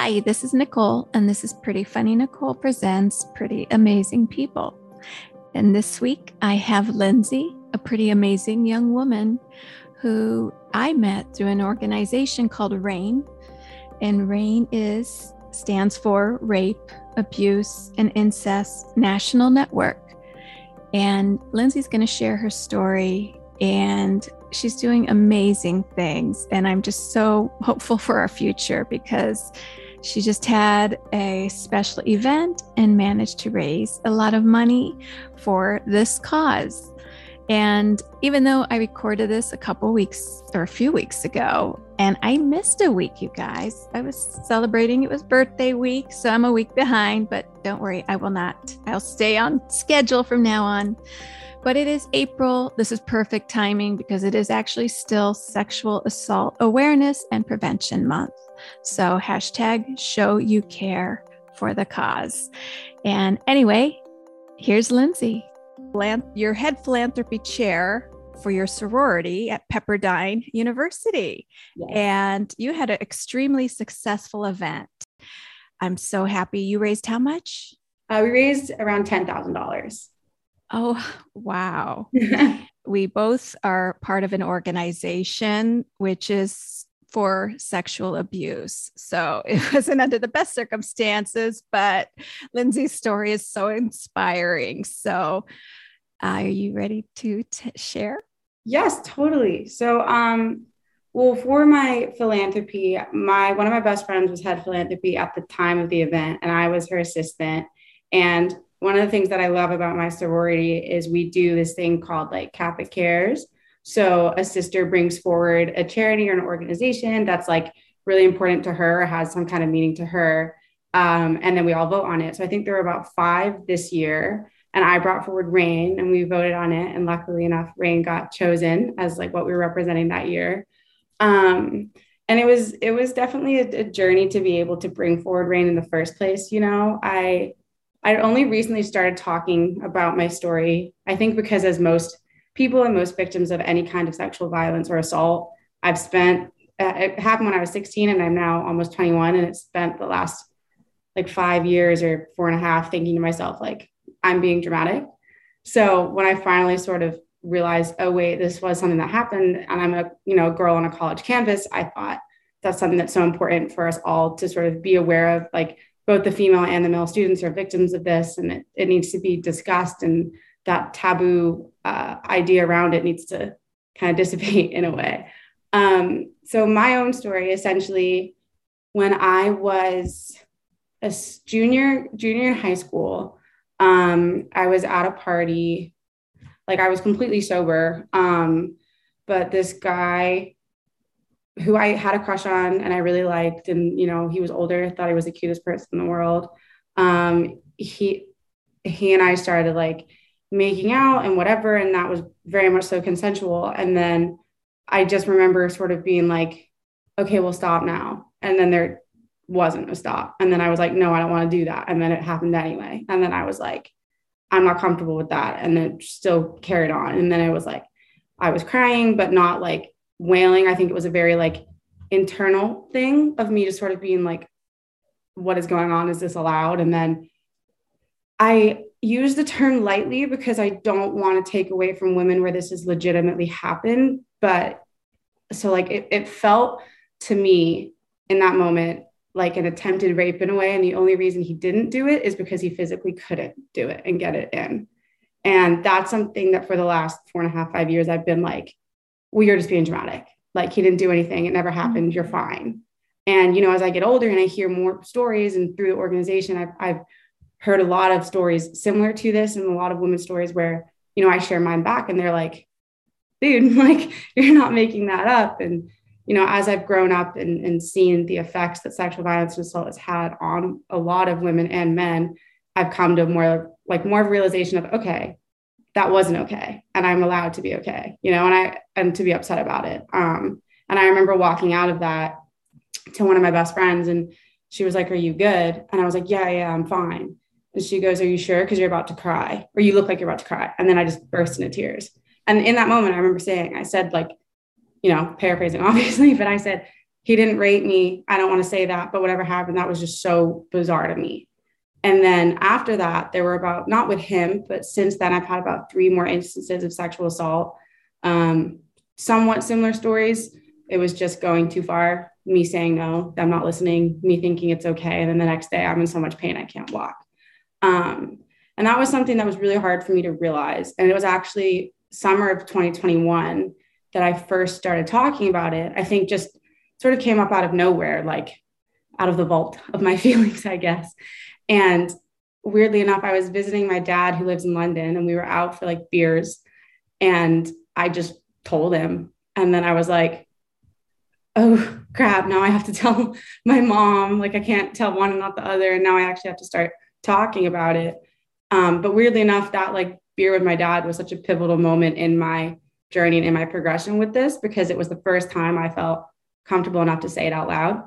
Hi, this is Nicole, and this is Pretty Funny Nicole Presents Pretty Amazing People. And this week I have Lindsay, a pretty amazing young woman who I met through an organization called RAINN. And RAINN is stands for Rape, Abuse, and Incest National Network. And Lindsay's going to share her story and she's doing amazing things. And I'm just so hopeful for our future because she just had a special event and managed to raise a lot of money for this cause. And even though I recorded this a couple weeks or a few weeks ago, and I missed a week, you guys, I was celebrating. It was birthday week, so I'm a week behind, but don't worry, I will not. I'll stay on schedule from now on. But it is April. This is perfect timing because it is actually still Sexual Assault Awareness and Prevention Month. So, hashtag show you care for the cause. And anyway, here's Lindsay, your head philanthropy chair for your sorority at Pepperdine University. Yes. And you had an extremely successful event. I'm so happy. You raised how much? Uh, we raised around $10,000. Oh, wow. we both are part of an organization which is for sexual abuse. So it wasn't under the best circumstances, but Lindsay's story is so inspiring. So, uh, are you ready to t- share? Yes, totally. So, um, well, for my philanthropy, my one of my best friends was head philanthropy at the time of the event, and I was her assistant. And one of the things that I love about my sorority is we do this thing called like Kappa Cares. So a sister brings forward a charity or an organization that's like really important to her, or has some kind of meaning to her. Um, and then we all vote on it. So I think there were about five this year. And I brought forward RAINN and we voted on it. And luckily enough, RAINN got chosen as like what we were representing that year. Um, and it was it was definitely a, a journey to be able to bring forward RAINN in the first place. You know, I I only recently started talking about my story. I think because, as most people and most victims of any kind of sexual violence or assault, I've spent uh, it happened when I was 16 and I'm now almost 21. And it's spent the last like five years or four and a half thinking to myself, like, I'm being dramatic. So when I finally sort of realized, oh, wait, this was something that happened and I'm a, you know, girl on a college campus, I thought that's something that's so important for us all to sort of be aware of. Like, both the female and the male students are victims of this and it, it needs to be discussed and that taboo uh, idea around it needs to kind of dissipate in a way. Um, so my own story essentially when i was a junior junior in high school um, i was at a party. Like i was completely sober um, but this guy who I had a crush on and I really liked, and you know, he was older, thought he was the cutest person in the world. Um, he he and I started like making out and whatever, and that was very much so consensual. And then I just remember sort of being like, okay, we'll stop now. And then there wasn't a stop. And then I was like, no, I don't want to do that. And then it happened anyway. And then I was like, I'm not comfortable with that. And then still carried on. And then it was like, I was crying, but not like wailing. I think it was a very like internal thing of me just sort of being like, what is going on? Is this allowed? And then I use the term lightly because I don't want to take away from women where this has legitimately happened. But so like it, it felt to me in that moment like an attempted rape in a way. And the only reason he didn't do it is because he physically couldn't do it and get it in. And that's something that for the last four and a half, five years, I've been like, well, you're just being dramatic. Like he didn't do anything. It never happened. You're mm-hmm. fine. And, you know, as I get older and I hear more stories and through the organization, I've, I've heard a lot of stories similar to this and a lot of women's stories where, you know, I share mine back and they're like, dude, like you're not making that up. And, you know, as I've grown up and, and seen the effects that sexual violence and assault has had on a lot of women and men, I've come to more like more of a realization of, okay, that wasn't okay and i'm allowed to be okay you know and i and to be upset about it. Um and i remember walking out of that to one of my best friends and she was like are you good? And i was like yeah yeah i'm fine. And she goes are you sure? Because you're about to cry or you look like you're about to cry. And then i just burst into tears. And in that moment i remember saying i said like you know paraphrasing obviously but i said he didn't rape me. I don't want to say that, but whatever happened, that was just so bizarre to me. And then after that, there were about, not with him, but since then, I've had about three more instances of sexual assault. Um, somewhat similar stories. It was just going too far, me saying no, I'm not listening, me thinking it's okay. And then the next day, I'm in so much pain, I can't walk. Um, and that was something that was really hard for me to realize. And it was actually summer of 2021 that I first started talking about it. I think just sort of came up out of nowhere, like out of the vault of my feelings, I guess. And weirdly enough, I was visiting my dad who lives in London and we were out for like beers. And I just told him. And then I was like, oh crap, now I have to tell my mom. Like I can't tell one and not the other. And now I actually have to start talking about it. Um, but weirdly enough, that like beer with my dad was such a pivotal moment in my journey and in my progression with this because it was the first time I felt comfortable enough to say it out loud.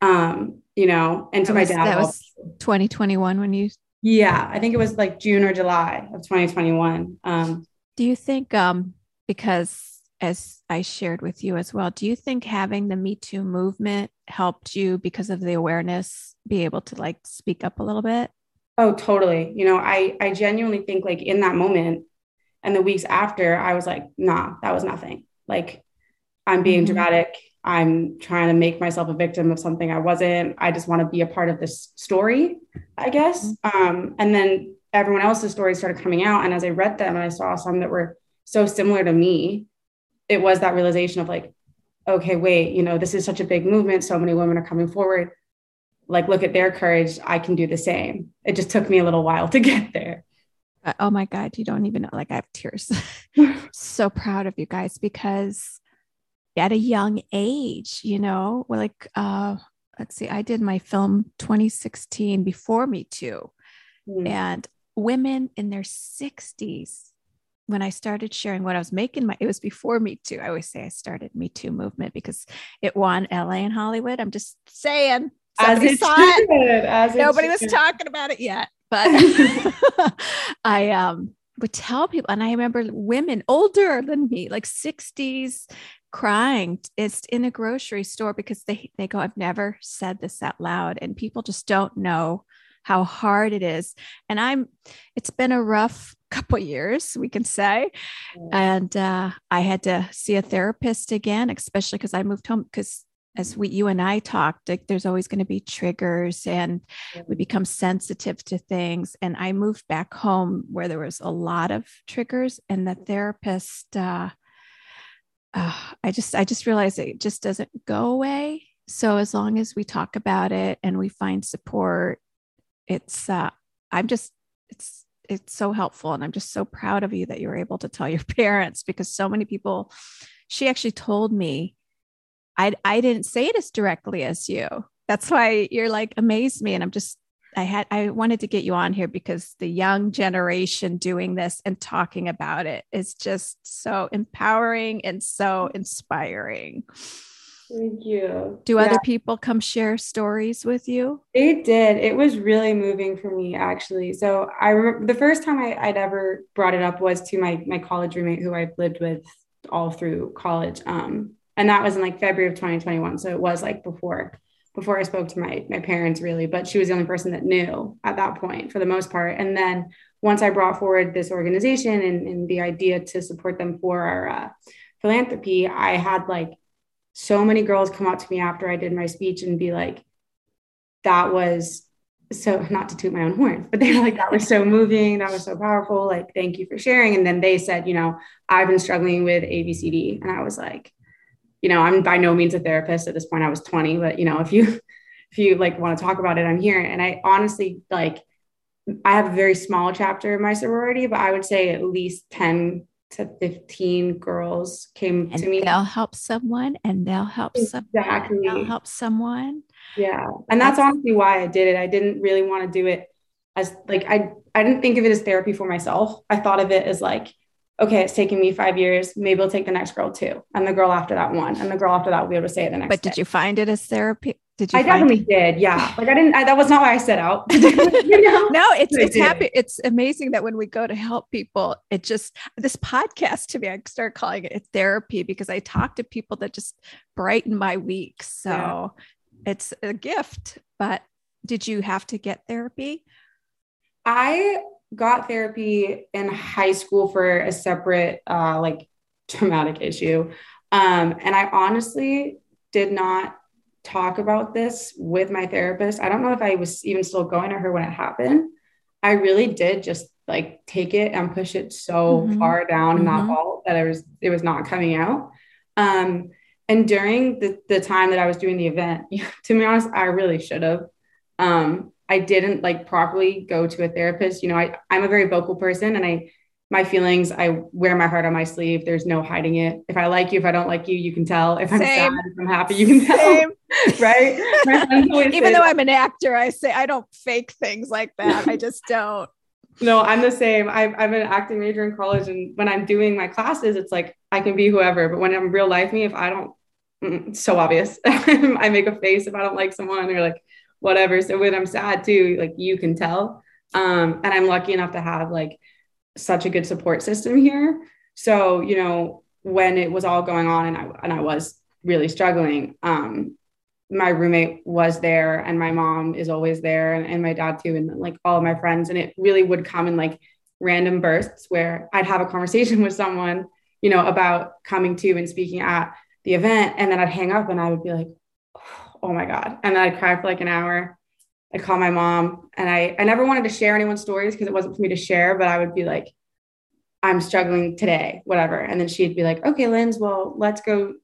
Um, you know, and to that my dad. That was 2021 when you. Yeah, I think it was like June or July of 2021. Um, do you think, um, because as I shared with you as well, do you think having the Me Too movement helped you because of the awareness be able to like speak up a little bit? Oh, totally. You know, I I genuinely think like in that moment and the weeks after, I was like, nah, that was nothing. Like I'm being mm-hmm. dramatic. I'm trying to make myself a victim of something I wasn't. I just want to be a part of this story, I guess. Mm-hmm. Um, and then everyone else's stories started coming out. And as I read them and I saw some that were so similar to me, it was that realization of like, okay, wait, you know, this is such a big movement. So many women are coming forward. Like, look at their courage. I can do the same. It just took me a little while to get there. Uh, oh my God, you don't even know. Like, I have tears. so proud of you guys because at a young age, you know, like, uh, let's see, I did my film 2016 before Me Too. Mm. And women in their 60s, when I started sharing what I was making, my it was before Me Too. I always say I started Me Too movement because it won LA and Hollywood. I'm just saying. Somebody saw it. it. Nobody was talking about it yet, but I um would tell people, and I remember women older than me, like 60s, crying it's in a grocery store because they they go i've never said this out loud and people just don't know how hard it is. And i'm it's been a rough couple years we can say. And uh, i had to see a therapist again especially because i moved home because as we you and i talked like there's always going to be triggers and we become sensitive to things. And i moved back home where there was a lot of triggers and the therapist uh, uh, I just I just realized it just doesn't go away. So as long as we talk about it and we find support, it's uh, I'm just it's it's so helpful and I'm just so proud of you that you were able to tell your parents because so many people. She actually told me, I I didn't say it as directly as you. That's why you're like amazed me, and I'm just I had I wanted to get you on here because the young generation doing this and talking about it is just so empowering and so inspiring. Thank you. Do yeah. other people come share stories with you? They did. It was really moving for me, actually. So I remember the first time I, would ever brought it up was to my my college roommate who I've lived with all through college. Um, and that was in like February of 2021. So it was like before before I spoke to my my parents really, but she was the only person that knew at that point for the most part. And then once I brought forward this organization and, and the idea to support them for our uh, philanthropy, I had like so many girls come up to me after I did my speech and be like, that was so not to toot my own horn, but they were like, that was so moving. That was so powerful. Like, thank you for sharing. And then they said, you know, I've been struggling with ABCD. And I was like, you know, I'm by no means a therapist at this point. I was 20, but you know, if you if you like want to talk about it, I'm here. And I honestly like I have a very small chapter in my sorority, but I would say at least 10 to 15 girls came and to me. They'll help someone and they'll help exactly. someone. They'll help someone. Yeah. And that's, that's honestly why I did it. I didn't really want to do it as like I I didn't think of it as therapy for myself. I thought of it as like okay, it's taking me five years. Maybe we will take the next girl too. And the girl after that one. And the girl after that We'll be able to say it the next But did day. you find it as therapy Did you? I definitely did. Yeah. Like I didn't. I, that was not why I set out. you know? No, it's it's happy. It's amazing that when we go to help people, it just this podcast to me. I start calling it therapy because I talk to people that just brighten my week. So yeah. it's a gift. But did you have to get therapy? I got therapy in high school for a separate uh, like traumatic issue. Um, and I honestly did not talk about this with my therapist. I don't know if I was even still going to her when it happened. I really did just like take it and push it so mm-hmm. far down in mm-hmm. that hole that it was it was not coming out. Um, and during the, the time that I was doing the event, to be honest, I really should have. Um, I didn't like properly go to a therapist. You know, I, I'm a very vocal person and I my feelings, I wear my heart on my sleeve. There's no hiding it. If I like you, if I don't like you, you can tell. If I'm Same. sad, if I'm happy, you can tell. right? Even though I'm an actor, I say I don't fake things like that. I just don't. No, I'm the same. I'm, I'm an acting major in college. And when I'm doing my classes, it's like I can be whoever. But when I'm real life me, if I don't, it's so obvious. I make a face if I don't like someone or like whatever. So when I'm sad too, like you can tell. Um, and I'm lucky enough to have like such a good support system here. So, you know, when it was all going on and I and I was really struggling, um, my roommate was there and my mom is always there and, and my dad too, and like all of my friends. And it really would come in like random bursts where I'd have a conversation with someone, you know, about coming to and speaking at the event. And then I'd hang up and I would be like, oh my God. And then I'd cry for like an hour. I'd call my mom and I, I never wanted to share anyone's stories because it wasn't for me to share, but I would be like, I'm struggling today, whatever. And then she'd be like, okay, Linz, well, let's go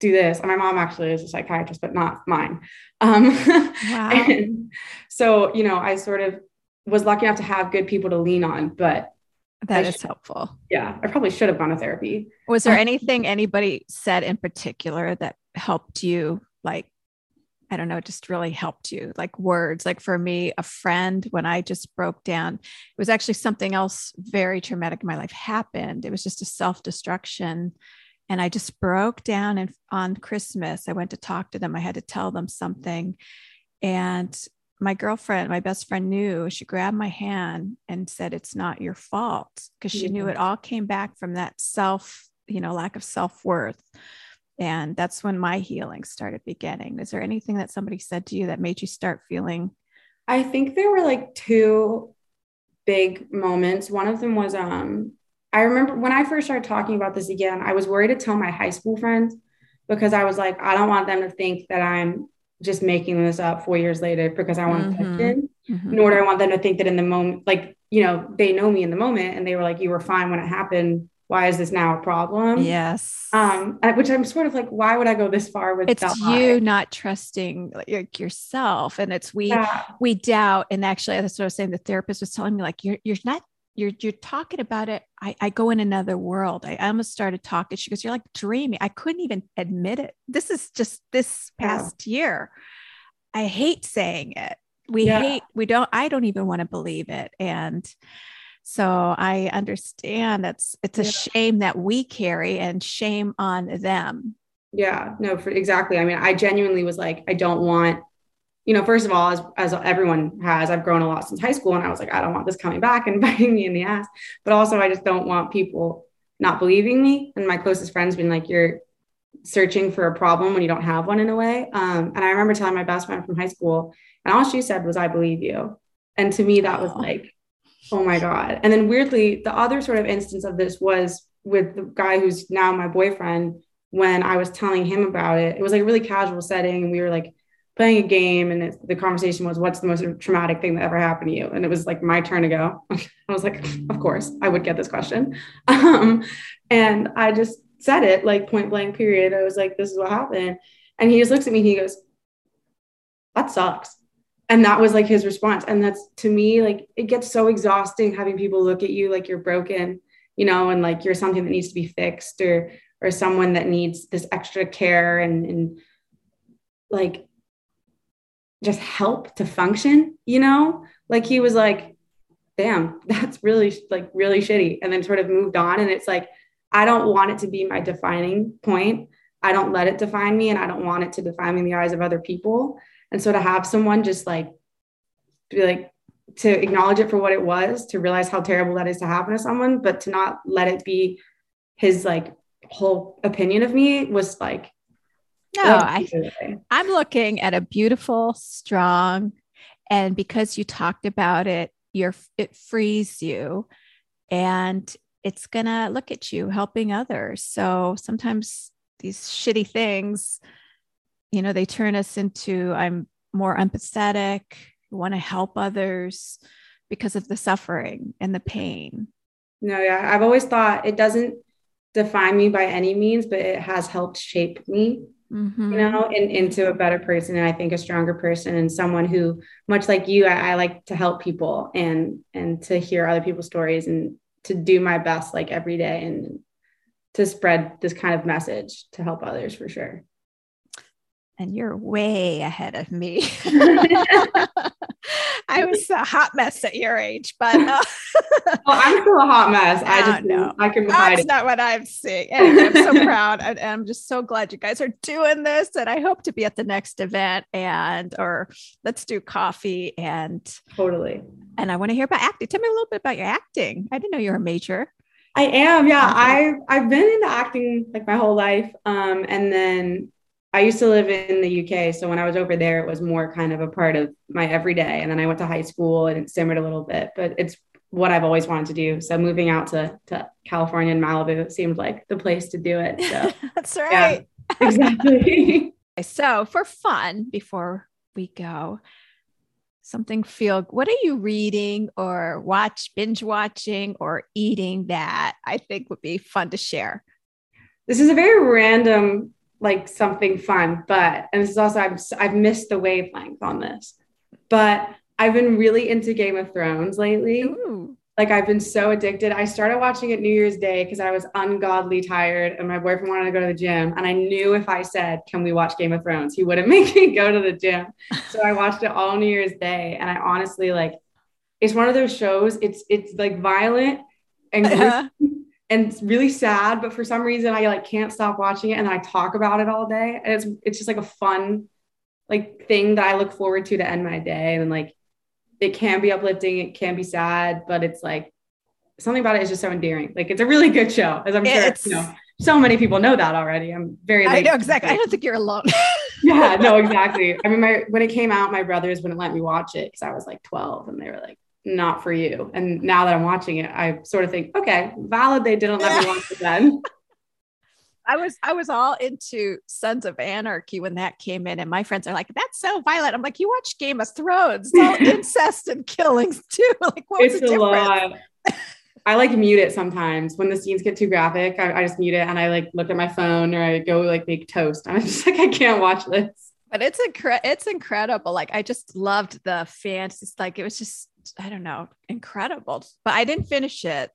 do this. And my mom actually is a psychiatrist, but not mine. Um, wow. so, you know, I sort of was lucky enough to have good people to lean on, but that I is should, helpful. Yeah. I probably should have gone to therapy. Was there anything anybody said in particular that helped you like I don't know, it just really helped you, like words. Like for me, a friend, when I just broke down, it was actually something else very traumatic in my life happened. It was just a self destruction. And I just broke down. And on Christmas, I went to talk to them. I had to tell them something. And my girlfriend, my best friend knew, she grabbed my hand and said, It's not your fault. Because she yeah. knew it mm. all came back from that self, you know, lack of self worth. And that's when my healing started beginning. Is there anything that somebody said to you that made you start feeling? I think there were like two big moments. One of them was um I remember when I first started talking about this again, I was worried to tell my high school friends because I was like, I don't want them to think that I'm just making this up four years later because I want mm-hmm. attention. Mm-hmm. Nor do I want them to think that in the moment, like, you know, they know me in the moment and they were like, you were fine when it happened why is this now a problem? Yes. Um, which I'm sort of like, why would I go this far with it's you not trusting like yourself, and it's we yeah. we doubt. And actually, that's what I was saying. The therapist was telling me like, you're you're not you're you're talking about it. I, I go in another world. I almost started talking. She goes, You're like dreaming. I couldn't even admit it. This is just this past yeah. year. I hate saying it. We yeah. hate, we don't, I don't even want to believe it. And so I understand it's it's a yeah. shame that we carry and shame on them. Yeah, no, for exactly. I mean, I genuinely was like, I don't want, you know, first of all, as as everyone has, I've grown a lot since high school, and I was like, I don't want this coming back and biting me in the ass. But also, I just don't want people not believing me. And my closest friends being like, you're searching for a problem when you don't have one in a way. Um, and I remember telling my best friend from high school, and all she said was, I believe you. And to me, that was like, Oh my God. And then weirdly, the other sort of instance of this was with the guy who's now my boyfriend. When I was telling him about it, it was like a really casual setting. And we were like playing a game. And it, the conversation was, What's the most traumatic thing that ever happened to you? And it was like my turn to go. I was like, Of course, I would get this question. Um, and I just said it like point blank, period. I was like, This is what happened. And he just looks at me and he goes, That sucks and that was like his response. And that's to me like it gets so exhausting having people look at you like you're broken you know and like you're something that needs to be fixed or or someone that needs this extra care and and like just help to function you know? Like he was like damn that's really like really shitty. And then sort of moved on. And it's like i don't want it to be my defining point. I don't let it define me and I don't want it to define me in the eyes of other people. And so to have someone just like be like to acknowledge it for what it was, to realize how terrible that is to happen to someone, but to not let it be his like whole opinion of me was like no, I, I'm looking at a beautiful, strong, and because you talked about it, you're it frees you, and it's gonna look at you helping others. So sometimes these shitty things, you know, they turn us into I'm more empathetic, want to help others because of the suffering and the pain. No, yeah, I've always thought it doesn't define me by any means, but it has helped shape me, mm-hmm. you know, in, into a better person. And I think a stronger person and someone who, much like you, I, I like to help people and and to hear other people's stories and to do my best like every day and to spread this kind of message to help others for sure and you're way ahead of me. I was a hot mess at your age, but uh, well, I'm still a hot mess. I just know I can hide That's it. not what I'm seeing. Anyway, I'm so proud, and, and I'm just so glad you guys are doing this. And I hope to be at the next event, and or let's do coffee and totally. And I want to hear about acting. Tell me a little bit about your acting. I didn't know you were a major. I am, yeah. I I've been into acting like my whole life, um, and then I used to live in the UK. So when I was over there, it was more kind of a part of my everyday. And then I went to high school and it simmered a little bit, but it's what I've always wanted to do. So moving out to, to California and Malibu seemed like the place to do it. So that's right. Yeah, exactly. so for fun, before we go, something feel what are you reading or watch binge watching or eating that I think would be fun to share? This is a very random like something fun, but and this is also I've I've missed the wavelength on this, but I've been really into Game of Thrones lately. Ooh. Like I've been so addicted. I started watching it New Year's Day because I was ungodly tired and my boyfriend wanted to go to the gym. And I knew if I said, Can we watch Game of Thrones? He wouldn't make me go to the gym. So I watched it all New Year's Day. And I honestly like it's one of those shows, it's it's like violent and uh-huh and it's really sad but for some reason i like can't stop watching it and i talk about it all day and it's it's just like a fun like thing that i look forward to to end my day and like it can be uplifting it can be sad but it's like something about it is just so endearing. Like it's a really good show as i'm sure it's, you know so many people know that already. I'm very i know exactly. I don't think you're alone. Yeah no exactly. I mean my when it came out my brothers wouldn't let me watch it because i was like 12 and they were like not for you. And now that I'm watching it, I sort of think, okay, valid. They didn't let me watch it then. I was I was all into Sons of Anarchy when that came in, and my friends are like, "That's so violent." I'm like, "You watch Game of Thrones? It's all incest and killings too. Like, what's it's the difference?" Lot. I like mute it sometimes when the scenes get too graphic. I, I, just mute it and I like look at my phone or I go like make toast. I'm just like, I can't watch this. But it's incre- it's incredible. Like I just loved the fantasy. Like it was just I don't know, incredible. But I didn't finish it.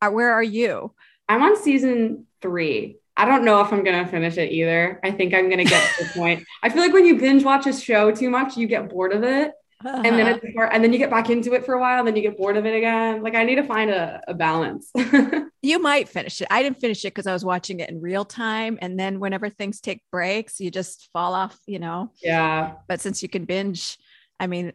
Uh, where are you? I'm on season three. I don't know if I'm gonna finish it either. I think I'm gonna get to the point. I feel like when you binge watch a show too much, you get bored of it. Uh-huh. And then uh-huh. it's and then you get back into it for a while, and then you get bored of it again. Like I need to find a, a balance. you might finish it. I didn't finish it because I was watching it in real time. And then whenever things take breaks, you just fall off, you know. Yeah. But since you can binge, I mean,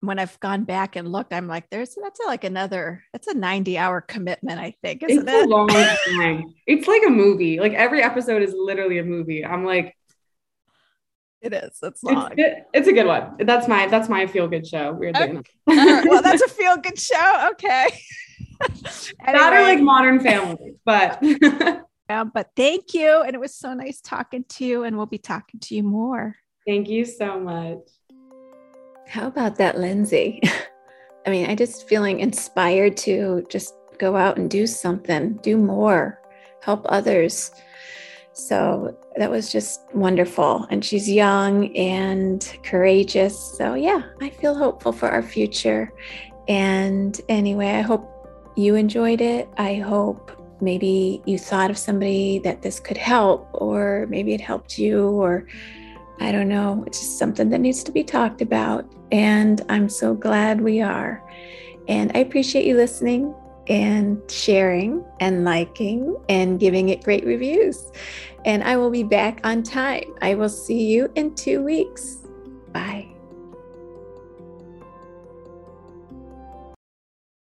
when I've gone back and looked, I'm like, there's that's like another, that's a 90 hour commitment, I think, isn't it's it? a long time. It's like a movie. Like every episode is literally a movie. I'm like, it is. It's long. It's, it's a good one. That's my that's my feel good show. Weirdly okay. enough. right. Well, that's a feel good show. Okay. anyway. Not like Modern Family, but. yeah, but thank you, and it was so nice talking to you, and we'll be talking to you more. Thank you so much. How about that, Lindsay? I mean, I just feeling inspired to just go out and do something, do more, help others. So that was just wonderful. And she's young and courageous. So, yeah, I feel hopeful for our future. And anyway, I hope you enjoyed it. I hope maybe you thought of somebody that this could help, or maybe it helped you, or I don't know. It's just something that needs to be talked about. And I'm so glad we are. And I appreciate you listening. and sharing and liking and giving it great reviews. And I will be back on time. I will see you in two weeks. Bye.